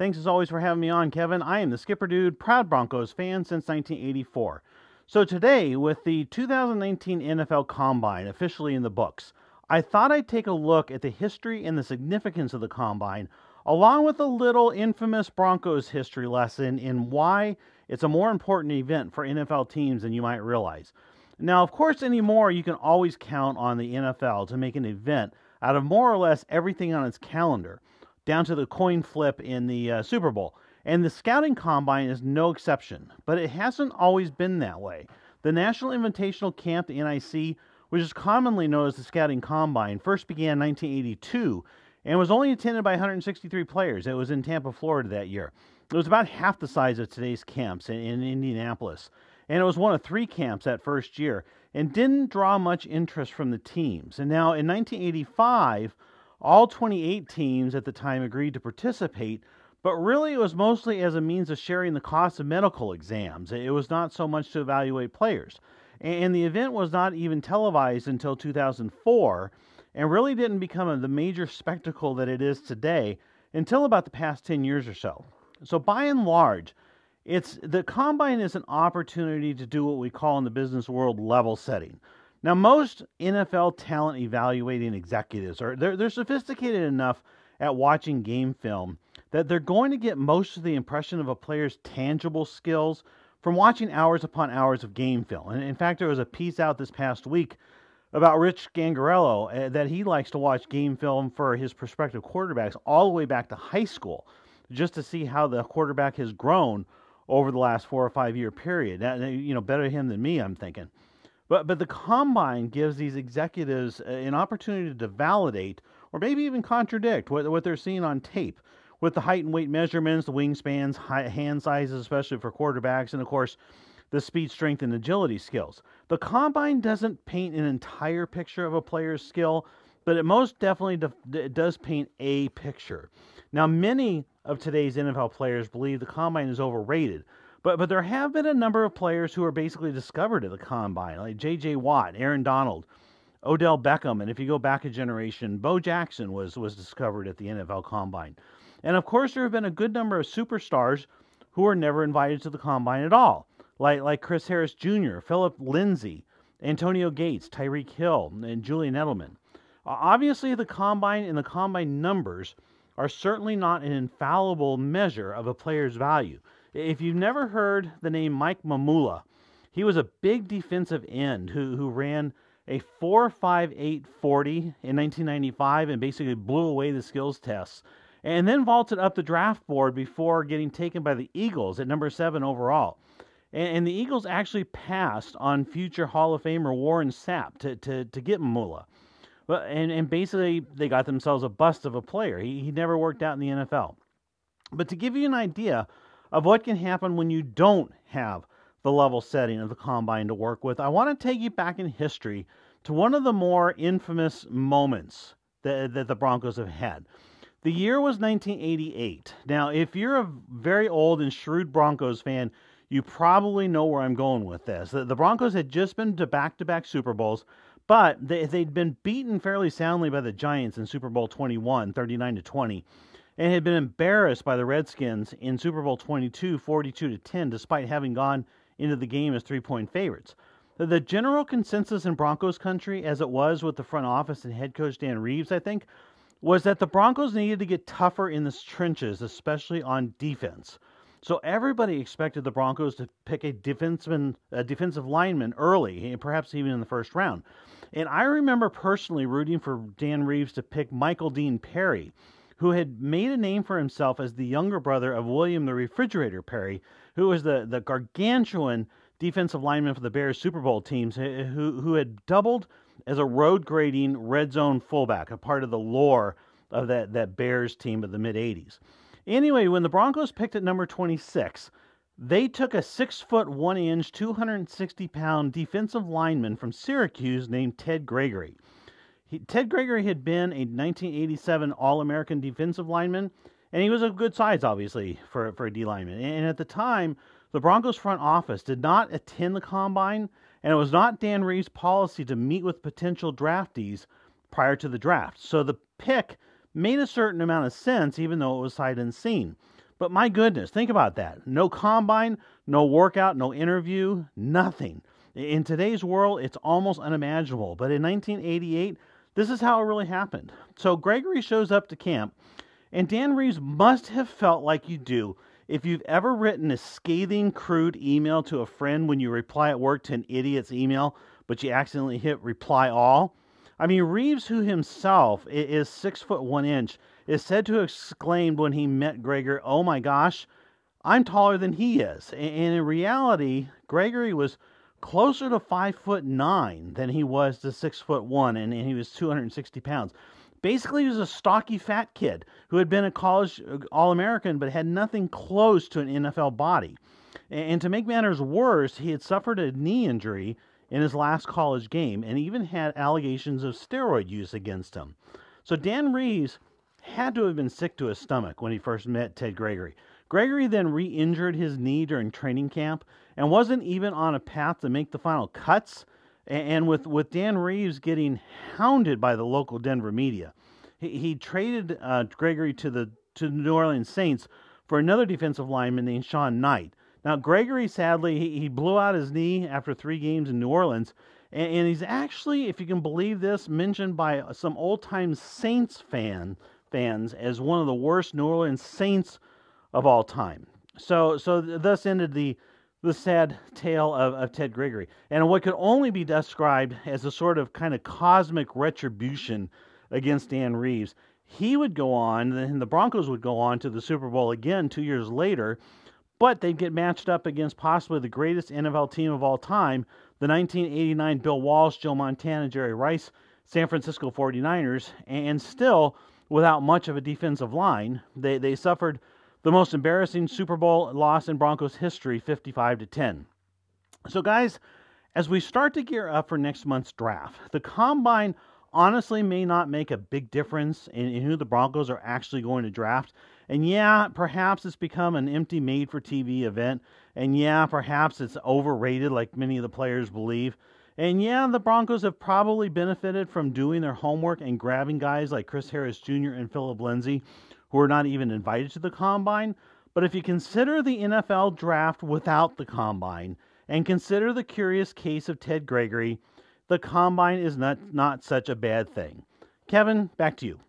Thanks as always for having me on, Kevin. I am the Skipper Dude, proud Broncos fan since 1984. So today, with the 2019 NFL Combine officially in the books, I thought I'd take a look at the history and the significance of the Combine, along with a little infamous Broncos history lesson in why it's a more important event for NFL teams than you might realize. Now, of course, anymore, you can always count on the NFL to make an event out of more or less everything on its calendar down to the coin flip in the uh, Super Bowl. And the scouting combine is no exception, but it hasn't always been that way. The National Invitational Camp, the NIC, which is commonly known as the Scouting Combine, first began in 1982 and was only attended by 163 players. It was in Tampa, Florida that year. It was about half the size of today's camps in, in Indianapolis, and it was one of three camps that first year and didn't draw much interest from the teams. And now in 1985, all 28 teams at the time agreed to participate, but really it was mostly as a means of sharing the cost of medical exams. It was not so much to evaluate players. And the event was not even televised until 2004 and really didn't become the major spectacle that it is today until about the past 10 years or so. So by and large, it's the combine is an opportunity to do what we call in the business world level setting. Now, most NFL talent evaluating executives are they're, they're sophisticated enough at watching game film that they're going to get most of the impression of a player's tangible skills from watching hours upon hours of game film. And in fact, there was a piece out this past week about Rich Scangarello uh, that he likes to watch game film for his prospective quarterbacks all the way back to high school just to see how the quarterback has grown over the last four or five year period. you know, better him than me, I'm thinking. But but the combine gives these executives an opportunity to validate or maybe even contradict what, what they're seeing on tape with the height and weight measurements, the wingspans, hand sizes, especially for quarterbacks, and of course the speed, strength, and agility skills. The combine doesn't paint an entire picture of a player's skill, but it most definitely de- does paint a picture. Now, many of today's NFL players believe the combine is overrated, but but there have been a number of players who are basically discovered at the combine, like J.J. Watt, Aaron Donald, Odell Beckham, and if you go back a generation, Bo Jackson was was discovered at the NFL combine. And of course, there have been a good number of superstars who were never invited to the combine at all, like like Chris Harris Jr., Phillip Lindsay, Antonio Gates, Tyreek Hill, and Julian Edelman. Obviously, the combine and the combine numbers are certainly not an infallible measure of a player's value. If you've never heard the name Mike Mamula, he was a big defensive end who, who ran a 4.58 40 in 1995 and basically blew away the skills tests and then vaulted up the draft board before getting taken by the Eagles at number seven overall. And, and the Eagles actually passed on future Hall of Famer Warren Sapp to, to, to get Mamula. But, and, and basically, they got themselves a bust of a player. He, he never worked out in the NFL. But to give you an idea of what can happen when you don't have the level setting of the combine to work with, I want to take you back in history to one of the more infamous moments that, that the Broncos have had. The year was 1988. Now, if you're a very old and shrewd Broncos fan, you probably know where I'm going with this. The, the Broncos had just been to back to back Super Bowls, but they, they'd been beaten fairly soundly by the Giants in Super Bowl 21, 39 to 20 and had been embarrassed by the Redskins in Super Bowl 22, 42 to 10, despite having gone into the game as three point favorites. The general consensus in Broncos country, as it was with the front office and head coach Dan Reeves, I think, was that the Broncos needed to get tougher in the trenches, especially on defense. So everybody expected the Broncos to pick a defenseman, a defensive lineman early, perhaps even in the first round. And I remember personally rooting for Dan Reeves to pick Michael Dean Perry who had made a name for himself as the younger brother of William the Refrigerator Perry, who was the, the gargantuan defensive lineman for the Bears Super Bowl teams, eh, eh, who, who had doubled as a road grading red zone fullback, a part of the lore of that, that Bears team of the mid 80s. Anyway, when the Broncos picked at number 26, they took a six foot one inch, 260 pound defensive lineman from Syracuse named Ted Gregory. He, Ted Gregory had been a 1987 All American defensive lineman, and he was of good size, obviously, for, for a D lineman. And at the time, the Broncos front office did not attend the combine, and it was not Dan Reeves' policy to meet with potential draftees prior to the draft. So the pick made a certain amount of sense, even though it was sight unseen. But my goodness, think about that. No combine, no workout, no interview, nothing. In today's world, it's almost unimaginable. But in 1988, this is how it really happened. So Gregory shows up to camp, and Dan Reeves must have felt like you do if you've ever written a scathing, crude email to a friend when you reply at work to an idiot's email, but you accidentally hit reply all. I mean, Reeves, who himself is six foot one inch, is said to have exclaimed when he met Gregory, Oh my gosh, I'm taller than he is. And in reality, Gregory was closer to five foot nine than he was to six foot one, and he was 260 pounds. Basically, he was a stocky fat kid who had been a college uh, All American but had nothing close to an NFL body. And to make matters worse, he had suffered a knee injury in his last college game and even had allegations of steroid use against him. So Dan Reeves had to have been sick to his stomach when he first met Ted Gregory. Gregory then re injured his knee during training camp and wasn't even on a path to make the final cuts and with, with Dan Reeves getting hounded by the local Denver media, he, he traded uh, Gregory to the to the New Orleans Saints for another defensive lineman named Shawn Knight. Now, Gregory, sadly, he, he blew out his knee after three games in New Orleans, and, and he's actually, if you can believe this, mentioned by some old time Saints fan fans as one of the worst New Orleans Saints of all time. So, so thus ended the the sad tale of, of Ted Gregory, and what could only be described as a sort of kind of cosmic retribution against Dan Reeves. He would go on, and the Broncos would go on to the Super Bowl again two years later, but they'd get matched up against possibly the greatest NFL team of all time, the 1989 Bill Walsh, Joe Montana, Jerry Rice, San Francisco 49ers, and still, without much of a defensive line, they, they suffered the most embarrassing Super Bowl loss in Broncos history, 55 to 10. So, guys, as we start to gear up for next month's draft, the combine honestly may not make a big difference in, in, who the Broncos are actually going to draft. And yeah, perhaps it's become an empty made for TV event. And yeah, perhaps it's overrated like many of the players believe. And yeah, the Broncos have probably benefited from doing their homework and grabbing guys like Chris Harris Jr. and Phillip Lindsay who are not even invited to the combine. But if you consider the NFL draft without the combine and consider the curious case of Ted Gregory, the combine is not, not such a bad thing. Kevin, back to you.